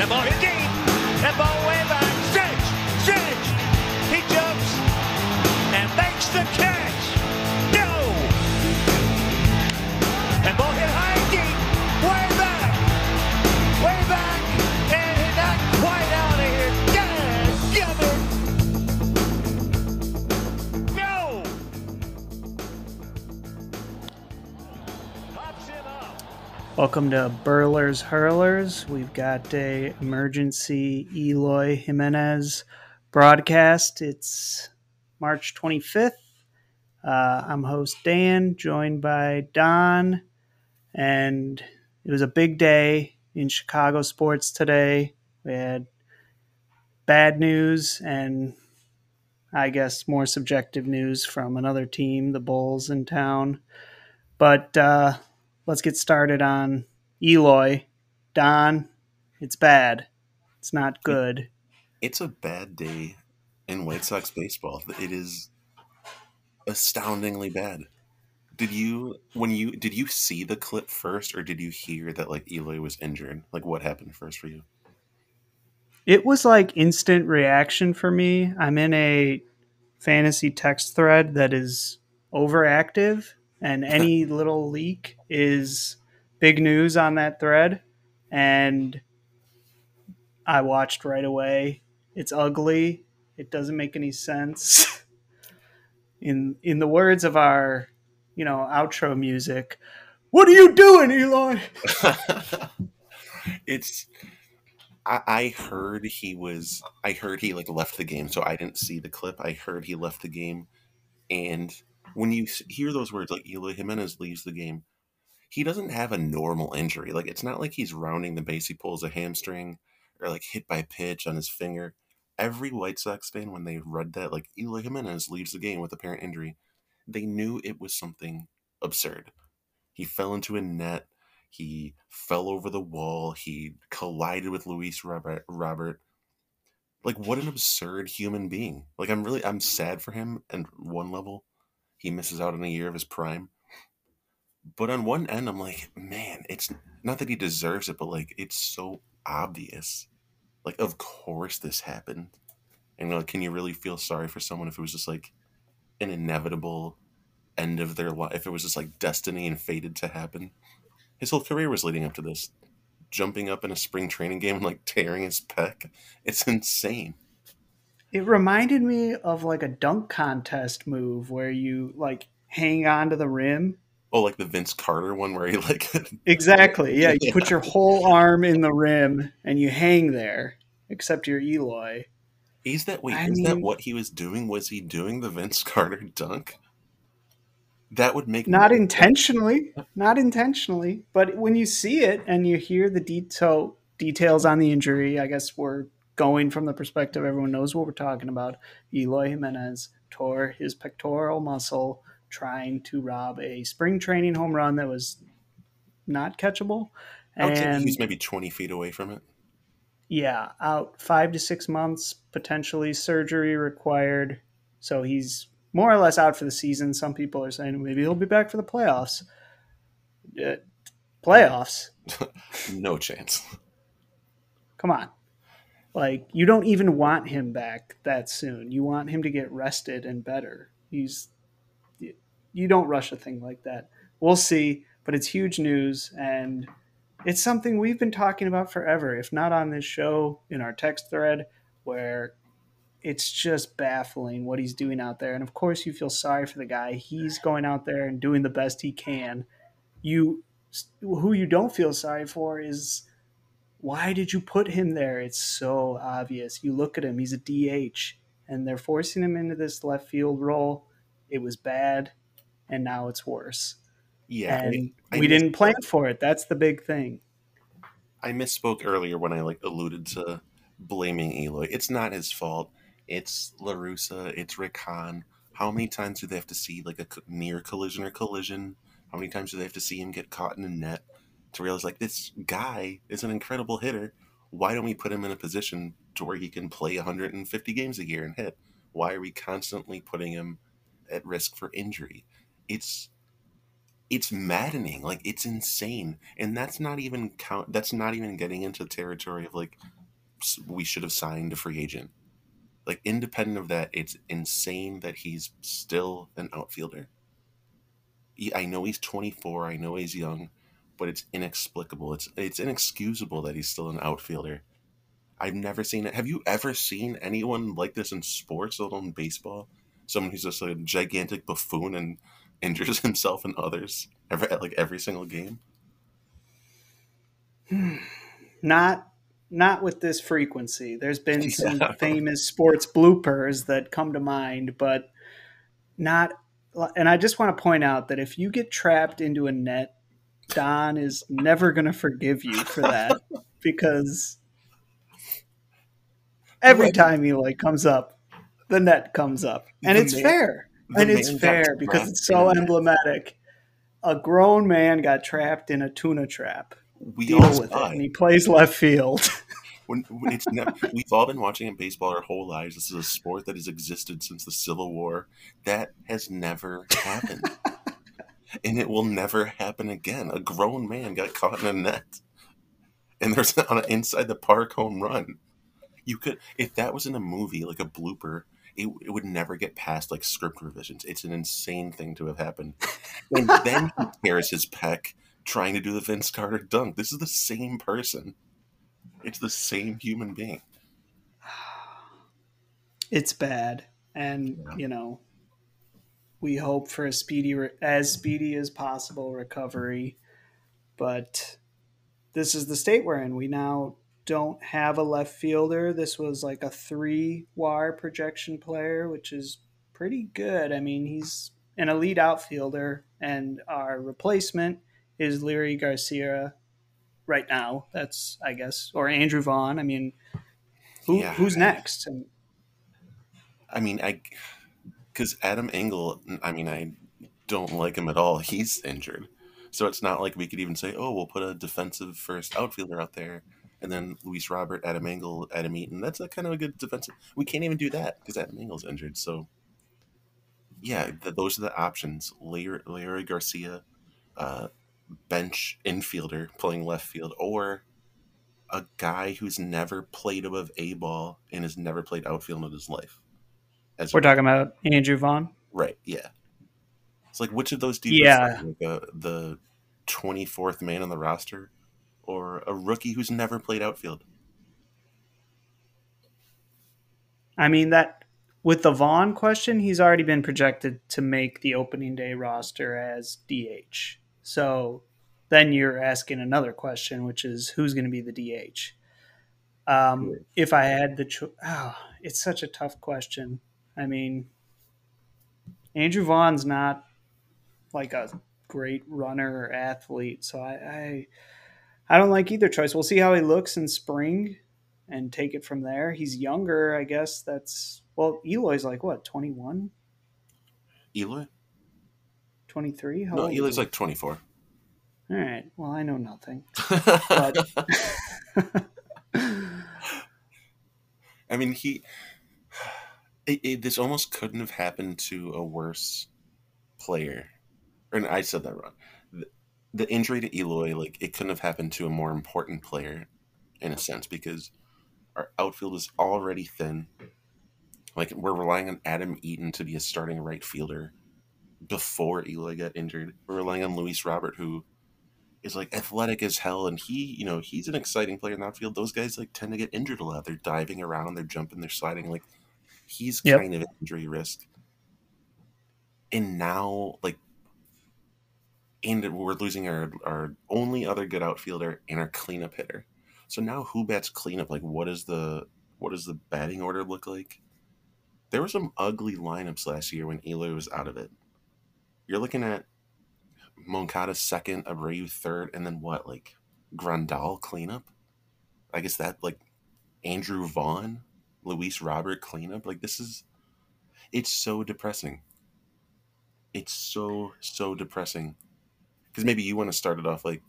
The ball is deep. The ball Welcome to Burlers Hurlers. We've got a emergency Eloy Jimenez broadcast. It's March 25th. Uh, I'm host Dan, joined by Don, and it was a big day in Chicago sports today. We had bad news and I guess more subjective news from another team, the Bulls in town. But uh, let's get started on Eloy. Don, it's bad. It's not good. It's a bad day in White Sox baseball. It is astoundingly bad. Did you when you did you see the clip first or did you hear that like Eloy was injured? Like what happened first for you? It was like instant reaction for me. I'm in a fantasy text thread that is overactive, and any little leak is big news on that thread. And I watched right away. It's ugly. It doesn't make any sense. in in the words of our, you know, outro music, what are you doing, Eloy? it's I, I heard he was I heard he like left the game, so I didn't see the clip. I heard he left the game, and when you hear those words like Eloy Jimenez leaves the game, he doesn't have a normal injury. Like it's not like he's rounding the base, he pulls a hamstring or like hit by pitch on his finger. Every White Sox fan, when they read that, like Eloy Jimenez leaves the game with apparent injury, they knew it was something absurd. He fell into a net. He fell over the wall. He collided with Luis Robert. Robert. Like what an absurd human being. Like I'm really I'm sad for him. And one level, he misses out on a year of his prime. But on one end, I'm like, man, it's not that he deserves it, but like it's so obvious. Like of course this happened. And like, can you really feel sorry for someone if it was just like an inevitable end of their life? If it was just like destiny and fated to happen? His whole career was leading up to this. Jumping up in a spring training game and like tearing his pec. It's insane. It reminded me of like a dunk contest move where you like hang on to the rim. Oh, like the Vince Carter one where he like Exactly. Yeah, you Yeah. put your whole arm in the rim and you hang there, except you're Eloy. Is that wait, I is that what he was doing? Was he doing the Vince Carter dunk? That would make Not no- intentionally, not intentionally, but when you see it and you hear the detail details on the injury, I guess we're going from the perspective everyone knows what we're talking about. Eloy Jimenez tore his pectoral muscle trying to rob a spring training home run that was not catchable. And he was maybe twenty feet away from it. yeah, out five to six months, potentially surgery required. So he's more or less out for the season. Some people are saying maybe he'll be back for the playoffs. Uh, playoffs? No chance. Come on. Like, you don't even want him back that soon. You want him to get rested and better. He's, you don't rush a thing like that. We'll see, but it's huge news. And it's something we've been talking about forever, if not on this show, in our text thread, where it's just baffling what he's doing out there. And of course, you feel sorry for the guy. He's going out there and doing the best he can. You, who you don't feel sorry for is why did you put him there? It's so obvious. You look at him, he's a DH, and they're forcing him into this left field role. It was bad, and now it's worse. Yeah, and I we miss- didn't plan for it. That's the big thing. I misspoke earlier when I like alluded to blaming Eloy. It's not his fault. It's La Russa. It's Rick Hahn. How many times do they have to see like a near collision or collision? How many times do they have to see him get caught in a net to realize like this guy is an incredible hitter? Why don't we put him in a position to where he can play 150 games a year and hit? Why are we constantly putting him at risk for injury? It's it's maddening. Like it's insane, and that's not even count. That's not even getting into the territory of like we should have signed a free agent. Like independent of that, it's insane that he's still an outfielder. I know he's 24. I know he's young, but it's inexplicable. It's it's inexcusable that he's still an outfielder. I've never seen it. Have you ever seen anyone like this in sports, let alone baseball? Someone who's just a gigantic buffoon and injures himself and others every like every single game. Hmm. Not not with this frequency. There's been some yeah. famous sports bloopers that come to mind, but not. And I just want to point out that if you get trapped into a net, Don is never going to forgive you for that because every time he like comes up, the net comes up, and the it's man, fair, and it's fair because it's so emblematic. A grown man got trapped in a tuna trap we deal with it. And he plays left field. when, when it's never, we've all been watching him baseball our whole lives. This is a sport that has existed since the Civil War. That has never happened, and it will never happen again. A grown man got caught in a net, and there's on an inside the park home run. You could, if that was in a movie, like a blooper, it, it, would never get past like script revisions. It's an insane thing to have happened. And then he tears his pec trying to do the Vince Carter dunk. This is the same person. It's the same human being. It's bad, and yeah. you know, we hope for a speedy, as speedy as possible recovery. But this is the state we're in. We now don't have a left fielder. This was like a three WAR projection player, which is pretty good. I mean, he's an elite outfielder, and our replacement is Leury Garcia right now. That's I guess or Andrew Vaughn. I mean, who yeah. who's next? I mean, I because Adam Engel. I mean, I don't like him at all. He's injured, so it's not like we could even say, "Oh, we'll put a defensive first outfielder out there." And then Luis Robert, Adam Engel, Adam Eaton. That's a kind of a good defensive. We can't even do that because Adam Engel's injured. So, yeah, those are the options. Larry, Larry Garcia, uh, bench infielder playing left field or a guy who's never played above a ball and has never played outfield in his life. As We're talking about Andrew Vaughn, right? Yeah. It's like which of those do yeah. Like a, the twenty fourth man on the roster, or a rookie who's never played outfield? I mean that with the Vaughn question, he's already been projected to make the opening day roster as DH. So then you're asking another question, which is who's going to be the DH? Um, if I had the choice, oh, it's such a tough question. I mean, Andrew Vaughn's not like a great runner or athlete, so I, I, I don't like either choice. We'll see how he looks in spring and take it from there. He's younger, I guess. That's well, Eloy's like what, twenty one? Eloy. 23? How no, he looks like 24. All right. Well, I know nothing. But... I mean, he. It, it, this almost couldn't have happened to a worse player. Or I said that wrong. The, the injury to Eloy, like, it couldn't have happened to a more important player, in a sense, because our outfield is already thin. Like, we're relying on Adam Eaton to be a starting right fielder before Eloy got injured. We're relying on Luis Robert, who is like athletic as hell, and he, you know, he's an exciting player in that field. Those guys like tend to get injured a lot. They're diving around, they're jumping, they're sliding. Like he's yep. kind of an injury risk. And now, like, and we're losing our our only other good outfielder and our cleanup hitter. So now, who bats cleanup? Like, what is the what does the batting order look like? There were some ugly lineups last year when Eloy was out of it you're looking at Moncada second, Abreu third, and then what? Like Grandal cleanup? I guess that like Andrew Vaughn, Luis Robert cleanup. Like this is it's so depressing. It's so so depressing. Because maybe you want to start it off like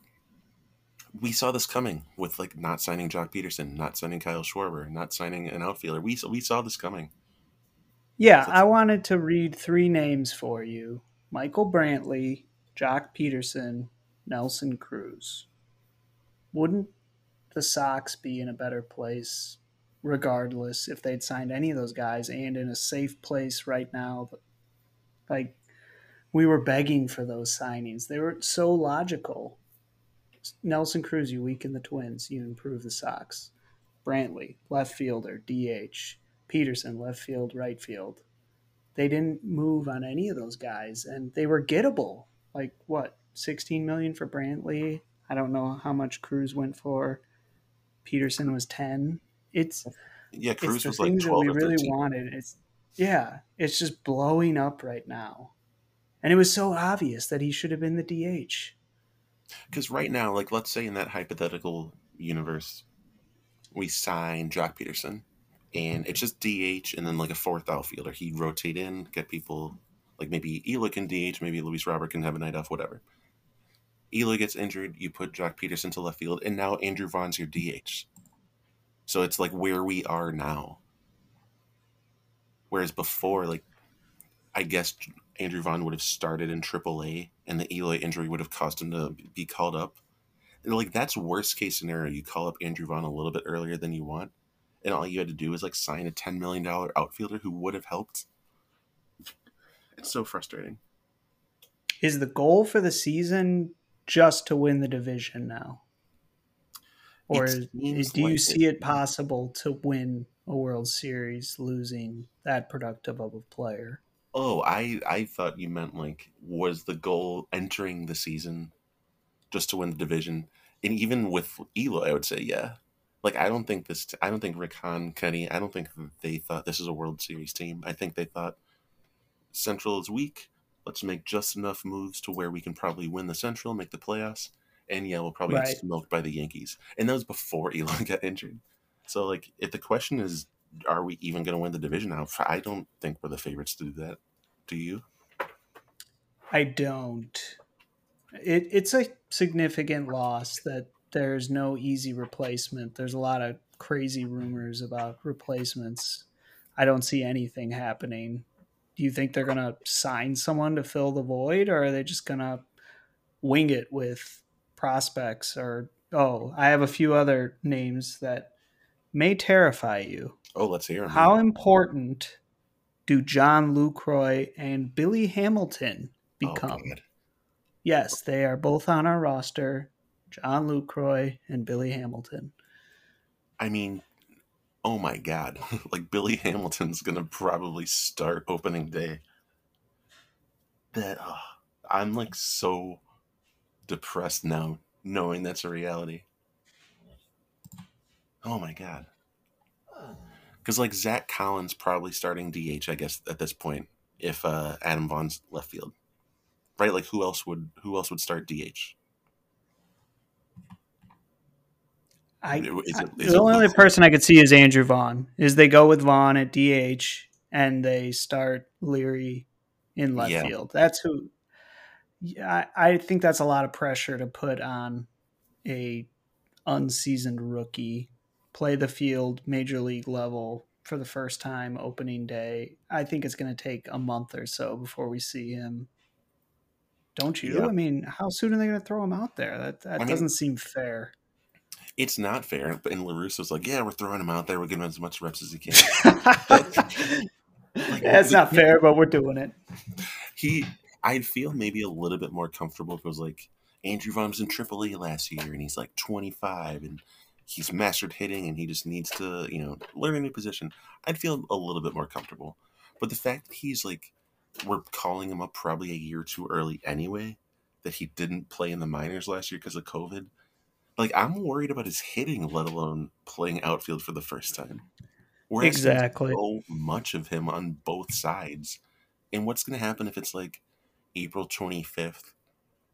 we saw this coming with like not signing Joc Pederson, not signing Kyle Schwarber, not signing an outfielder. We we saw this coming. Yeah, I wanted to read three names for you Michael Brantley, Joc Pederson, Nelson Cruz. Wouldn't the Sox be in a better place regardless if they'd signed any of those guys and in a safe place right now? Like, we were begging for those signings. They were so logical. Nelson Cruz, you weaken the Twins, you improve the Sox. Brantley, left fielder, DH. Pederson left field, right field. They didn't move on any of those guys, and they were gettable. Like what, sixteen million for Brantley? I don't know how much Cruz went for. Pederson was ten. It's yeah, Cruz it's the was like things that we really wanted. It's yeah, it's just blowing up right now, and it was so obvious that he should have been the DH. Because right now, like let's say in that hypothetical universe, we sign Joc Pederson, and it's just DH and then like a fourth outfielder. He'd rotate in, get people like maybe Eloy can DH, maybe Luis Robert can have a night off, whatever. Eloy gets injured, you put Joc Pederson to left field, and now Andrew Vaughn's your DH. So it's like where we are now. Whereas before, like I guess Andrew Vaughn would have started in AAA, and the Eloy injury would have caused him to be called up. And like that's worst case scenario. You call up Andrew Vaughn a little bit earlier than you want, and all you had to do was like sign a ten million dollar outfielder who would have helped. It's so frustrating. Is the goal for the season just to win the division now? Or It is, seems do you see it. it possible to win a World Series losing that productive of a player? Oh, I I thought you meant like was the goal entering the season just to win the division, and even with Eloy, I would say yeah. Like I don't think this. I don't think Rick Hahn, Kenny. I don't think they thought this is a World Series team. I think they thought Central is weak. Let's make just enough moves to where we can probably win the Central, make the playoffs, and yeah, we'll probably Right. get smoked by the Yankees. And that was before Elon got injured. So like, if the question is, are we even going to win the division now? I don't think we're the favorites to do that. Do you? I don't. It, it's a significant loss that there's no easy replacement. There's a lot of crazy rumors about replacements. I don't see anything happening. Do you think they're going to sign someone to fill the void, or are they just going to wing it with prospects? Or, oh, I have a few other names that may terrify you. Oh, let's hear 'em. How important do John Lucroy and Billy Hamilton Oh, become? God. yes, they are both on our roster. John Lucroy and Billy Hamilton. I mean, oh my God. like, Billy Hamilton's going to probably start opening day. That, uh, I'm like so depressed now, knowing that's a reality. Oh my God. Because, like, Zack Collins probably starting DH, I guess, at this point, if uh, Adam Vaughn's left field. Right? Like, who else would who else would start DH? I, Is it- I- the only other person I could see is Andrew Vaughn. Is they go with Vaughn at DH and they start Leury in left Yeah. field. That's who. Yeah, I, I think that's a lot of pressure to put on a unseasoned rookie. Play the field major league level for the first time opening day. I think it's going to take a month or so before we see him. Don't you? Yeah. I mean, how soon are they going to throw him out there? That that I doesn't seem fair. It's not fair. But and La Russa's like, yeah, we're throwing him out there. We're giving him as much reps as he can. That's not fair, but we're doing it. he, I'd feel maybe a little bit more comfortable if it was like Andrew Vaughn was in AAA last year and he's like 25 and he's mastered hitting and he just needs to, you know, learn a new position. I'd feel a little bit more comfortable. But the fact that he's like, we're calling him up probably a year too early anyway, that he didn't play in the minors last year because of COVID. Like, I'm worried about his hitting, let alone playing outfield for the first time. We're Exactly. so much of him on both sides. And what's going to happen if it's like April 25th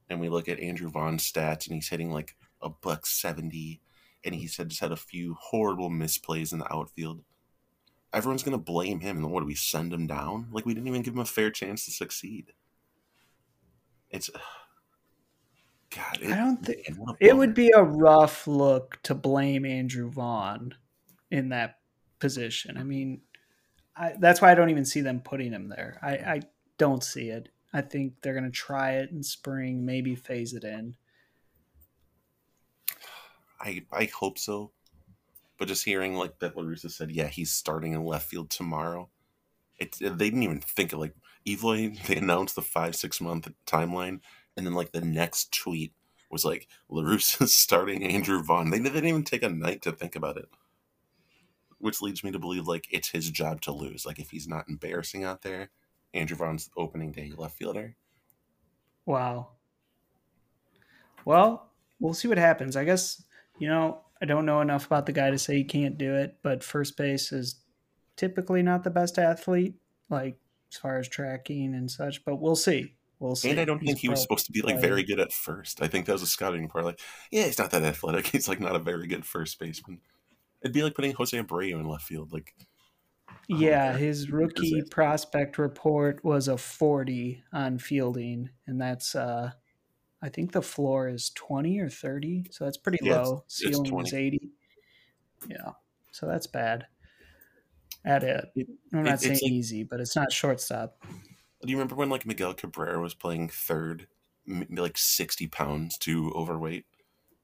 and we look at Andrew Vaughn's stats and he's hitting like a buck 70 and he's had, just had a few horrible misplays in the outfield? Everyone's going to blame him. And what do we send him down? Like, we didn't even give him a fair chance to succeed. It's. God, it, I don't think man, what a it would be a rough look to blame Andrew Vaughn in that position. I mean, I, that's why I don't even see them putting him there. I, I don't see it. I think they're going to try it in spring, maybe phase it in. I I hope so. But just hearing like that, what Russa said, yeah, he's starting in left field tomorrow. It, they didn't even think of like Eloy. They announced the five six month timeline, and then like the next tweet was like La Russa's starting Andrew Vaughn. They didn't even take a night to think about it, which leads me to believe like it's his job to lose. Like if he's not embarrassing out there, Andrew Vaughn's opening day left fielder. Wow. Well, we'll see what happens. I guess you know I don't know enough about the guy to say he can't do it, but first base is typically not the best athlete, like as far as tracking and such. But we'll see. We'll see. And I don't think he was supposed to be like very good at first. I think that was a scouting report. Like, yeah, he's not that athletic. He's like not a very good first baseman. It'd be like putting Jose Abreu in left field. Like, yeah, his rookie prospect report was a 40 on fielding, and that's uh I think the floor is 20 or 30, so that's pretty yeah, low. It's, Ceiling it's is 80. Yeah, so that's bad. At it, I'm not it, saying like, easy, but it's not shortstop. Do you remember when like Miguel Cabrera was playing third, like 60 pounds too overweight?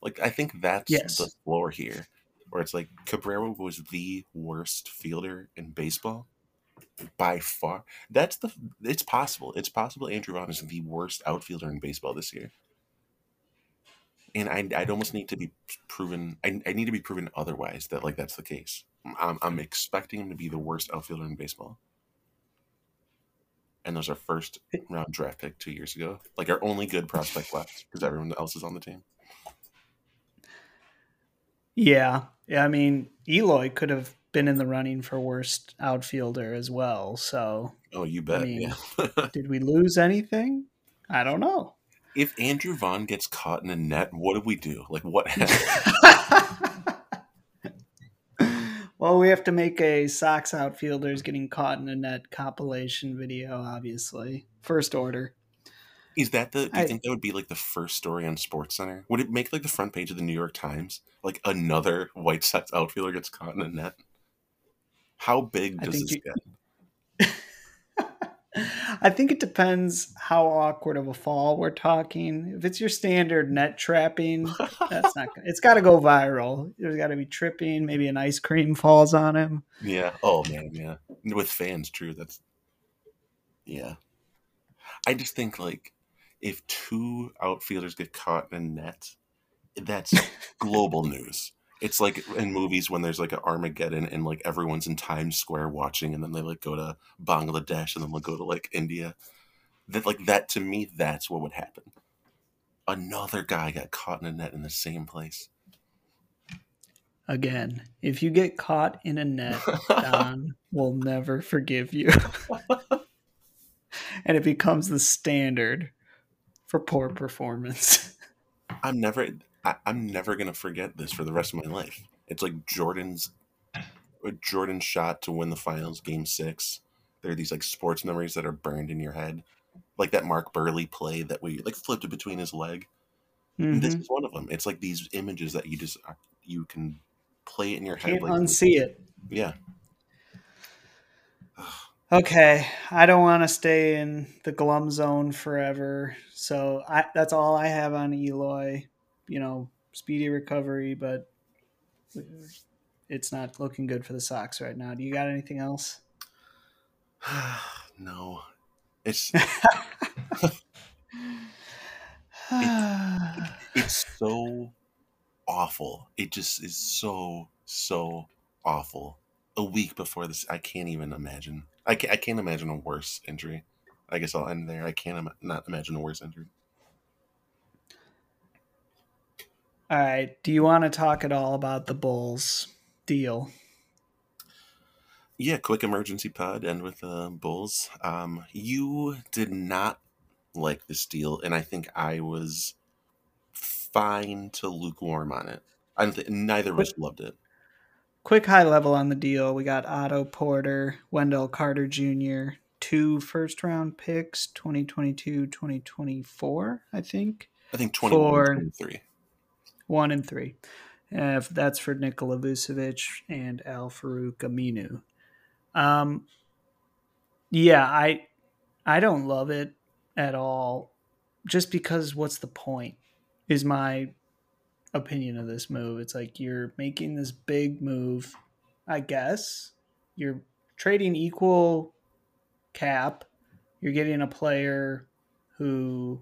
Like I think that's yes. the floor here, where it's like Cabrera was the worst fielder in baseball by far. That's the. It's possible. It's possible Andrew Vaughn is the worst outfielder in baseball this year and I, I'd almost need to be proven. I, I need to be proven otherwise that like that's the case. I'm, I'm expecting him to be the worst outfielder in baseball. And there's our first round draft pick two years ago, like our only good prospect left because everyone else is on the team. Yeah, yeah. I mean, Eloy could have been in the running for worst outfielder as well. So, oh, you bet. I mean, yeah. did we lose anything? I don't know if Andrew Vaughn gets caught in a net, what do we do? Like, what well, we have to make a Sox outfielders getting caught in a net compilation video, obviously. First order. Is that the? Do you I, think that would be like the first story on Sports Center? Would it make like the front page of the New York Times? Like another White Sox outfielder gets caught in a net. How big does this you, get? I think it depends how awkward of a fall we're talking. If it's your standard net trapping, that's not. It's got to go viral. There's got to be tripping. Maybe an ice cream falls on him. Yeah. Oh man. Yeah. With fans, true. That's. Yeah. I just think like if two outfielders get caught in a net, that's global news it's like in movies when there's like an Armageddon and like everyone's in Times Square watching, and then they like go to Bangladesh and then they'll go to like India. That like that to me, that's what would happen. Another guy got caught in a net in the same place. Again, if you get caught in a net, Don will never forgive you. and it becomes the standard for poor performance. I'm never I, am never gonna forget this for the rest of my life. It's like Jordan's Jordan shot to win the finals, game six. There are these like sports memories that are burned in your head, like that Mark Buehrle play that we like flipped it between his leg. Mm-hmm. This is one of them. It's like these images that you just you can play it in your head. Can't like, unsee it. Yeah. Okay, I don't want to stay in the glum zone forever, so I, that's all I have on Eloy you know, speedy recovery, but it's not looking good for the Sox right now. Do you got anything else? no. It's, it's it's so awful. It just is so so awful. A week before this, I can't even imagine. I can't, I can't imagine a worse injury. I guess I'll end there. I can't Im- not imagine a worse injury. All right. Do you want to talk at all about the Bulls deal? Yeah, quick emergency pod end with the uh, Bulls. Um, you did not like this deal, and I think I was fine to lukewarm on it. I th- neither of us loved it. Quick high level on the deal. We got Otto Porter, Wendell Carter Jr., two first round picks, 2022, 2024, I think. I think 21, 23 one and three. Uh, that's for Nikola Vucevic and Al-Farouq Aminu. Um, yeah, I I don't love it. at all just because what's the point is my opinion of this move. It's like you're making this big move, I guess. You're trading equal cap. You're getting a player who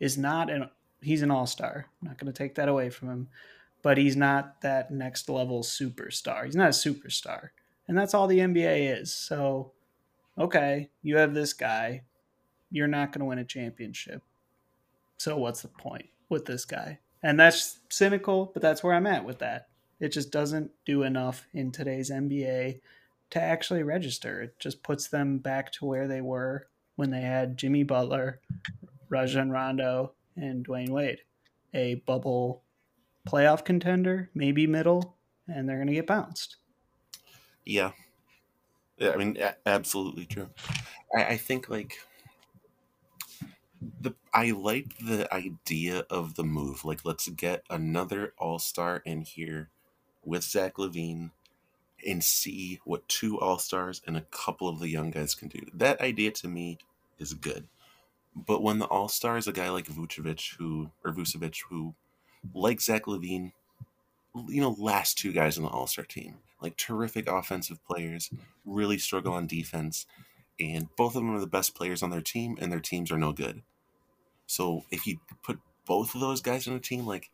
is not an he's an all-star. I'm not going to take that away from him, but he's not that next level superstar. He's not a superstar. And that's all the NBA is. So, okay, you have this guy. You're not going to win a championship. So what's the point with this guy? And that's cynical, but that's where I'm at with that. It just doesn't do enough in today's NBA to actually register. It just puts them back to where they were when they had Jimmy Butler, Rajon Rondo, and Dwyane Wade. A bubble playoff contender, maybe middle, and they're going to get bounced. Yeah. yeah I mean, absolutely true. I, I think, like, the I like the idea of the move. Like, let's get another All Star in here with Zach LaVine and see what two All Stars and a couple of the young guys can do. That idea to me is good. But when the All Star is a guy like Vucevic, who or Vucevic, who like Zach LaVine, you know, last two guys on the All Star team, like terrific offensive players, really struggle on defense, and both of them are the best players on their team, and their teams are no good. So if you put both of those guys on a team, like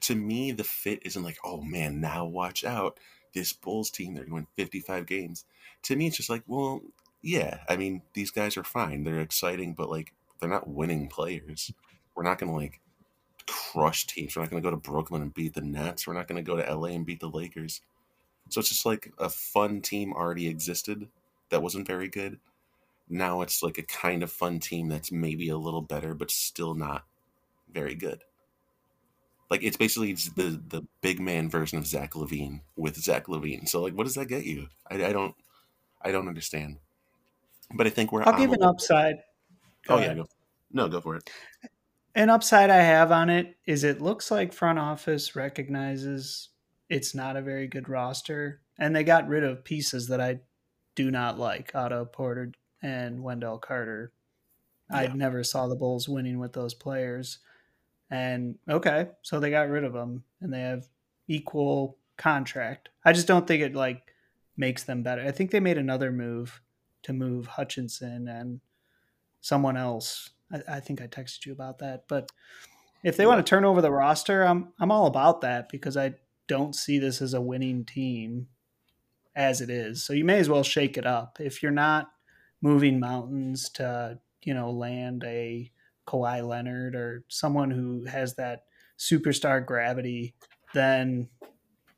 to me, the fit isn't like, oh man, now watch out. This Bulls team, they're going 55 games. To me, it's just like, well, yeah, I mean, these guys are fine. They're exciting, but like, they're not winning players. We're not going to like crush teams. We're not going to go to Brooklyn and beat the Nets. We're not going to go to LA and beat the Lakers. So it's just like a fun team already existed that wasn't very good now it's like a kind of fun team that's maybe a little better, but still not very good. Like it's basically it's the the big man version of Zach LaVine with Zach LaVine. So like, what does that get you? I, I don't I don't understand. But I think we're. I'll give an upside. Go oh ahead. yeah, go. No, go for it. An upside I have on it is it looks like front office recognizes it's not a very good roster, and they got rid of pieces that I do not like. Otto Porter and Wendell Carter. Yeah. I never saw the Bulls winning with those players. And okay, so they got rid of them and they have equal contract. I just don't think it like makes them better. I think they made another move to move Hutchison and someone else. I, I think I texted you about that. But if they yeah. want to turn over the roster, I'm I'm all about that because I don't see this as a winning team as it is. So you may as well shake it up. If you're not moving mountains to you know land a Kawhi Leonard or someone who has that superstar gravity, then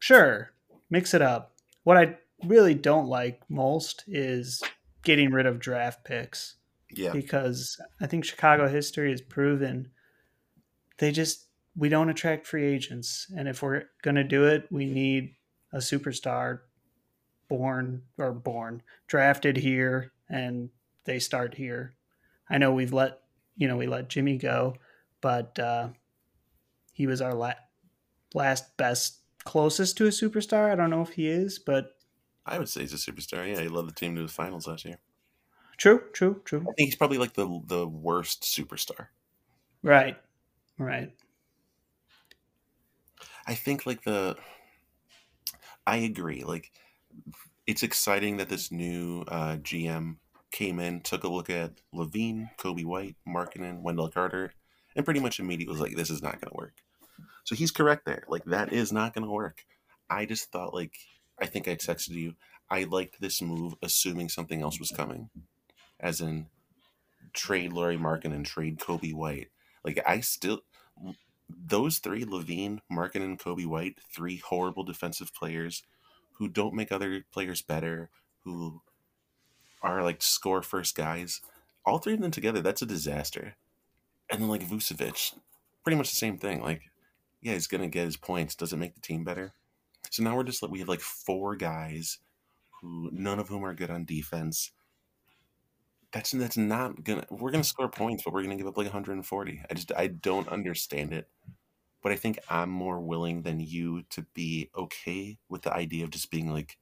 sure, mix it up. What I really don't like most is getting rid of draft picks. Yeah. Because I think Chicago history has proven they just we don't attract free agents. And if we're gonna do it, we need a superstar born or born drafted here and they start here. I know we've let you know we let Jimmy go, but uh, he was our la- last best closest to a superstar. I don't know if he is, but I would say he's a superstar. Yeah, he led the team to the finals last year. True, true, true. I think he's probably like the the worst superstar. Right, right. I think like the. I agree. Like it's exciting that this new uh, GM came in, took a look at LaVine, Coby White, Markkanen, Wendell Carter, and pretty much immediately was like, "This is not going to work." So he's correct there. Like that is not going to work. I just thought like I think I texted you. I liked this move, assuming something else was coming, as in trade Lauri Markkanen, trade Coby White. Like I still those three LaVine, Markkanen, Coby White, three horrible defensive players who don't make other players better, who are like score first guys. All three of them together, that's a disaster. And then like Vucevic, pretty much the same thing. Like, yeah, he's gonna get his points. Does it make the team better? So now we're just like we have like four guys who none of whom are good on defense. That's that's not gonna. We're gonna score points, but we're gonna give up like 140. I just I don't understand it but I think I'm more willing than you to be okay with the idea of just being like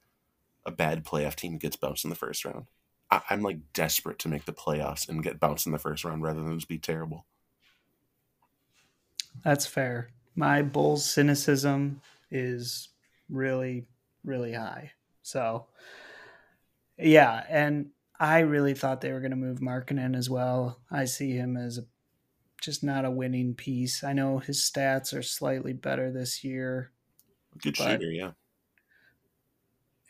a bad playoff team that gets bounced in the first round. I, I'm like desperate to make the playoffs and get bounced in the first round rather than just be terrible. That's fair. My Bulls cynicism is really, really high. So, yeah, and I really thought they were going to move Markkanen as well. I see him as a, just not a winning piece. I know his stats are slightly better this year. Good shooter, yeah.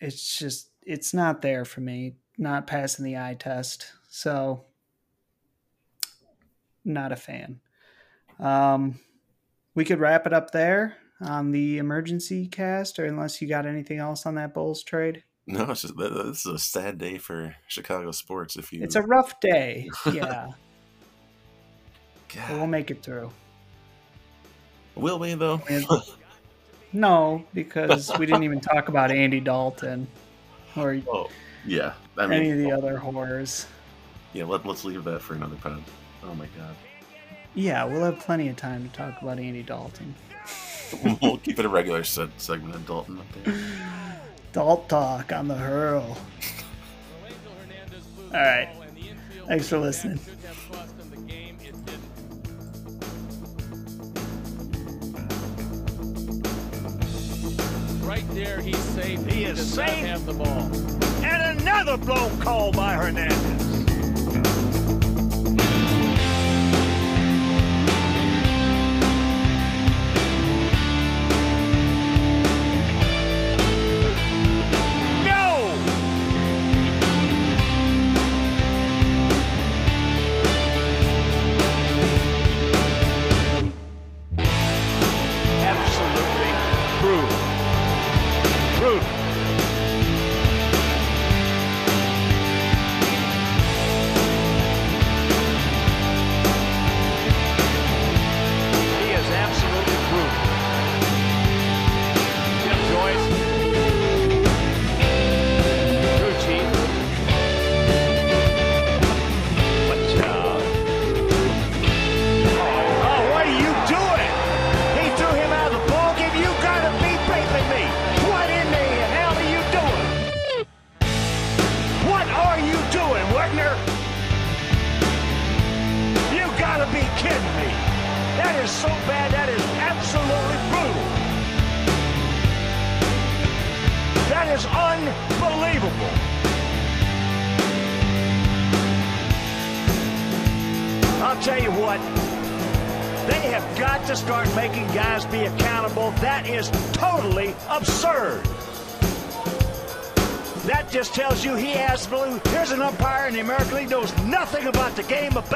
It's just it's not there for me. Not passing the eye test. So, not a fan. Um, we could wrap it up there on the emergency cast, or unless you got anything else on that Bulls trade. No, it's just, th- th- this is a sad day for Chicago sports. If you, It's a rough day. Yeah. But we'll make it through. will we though? And- No, because we didn't even talk about Andy Dalton or oh, yeah. I any of mean, the oh. other horrors. yeah. Let, let's leave that for another pod. Oh my god. Yeah, we'll have plenty of time to talk about Andy Dalton. we'll keep it a regular set segment of Dalton up there. Dalt talk on the hurl. All right. Thanks for listening. Right there, he's safe. He is does not safe. have the ball. And another blown call by Hernandez.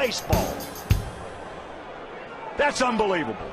Baseball. That's unbelievable.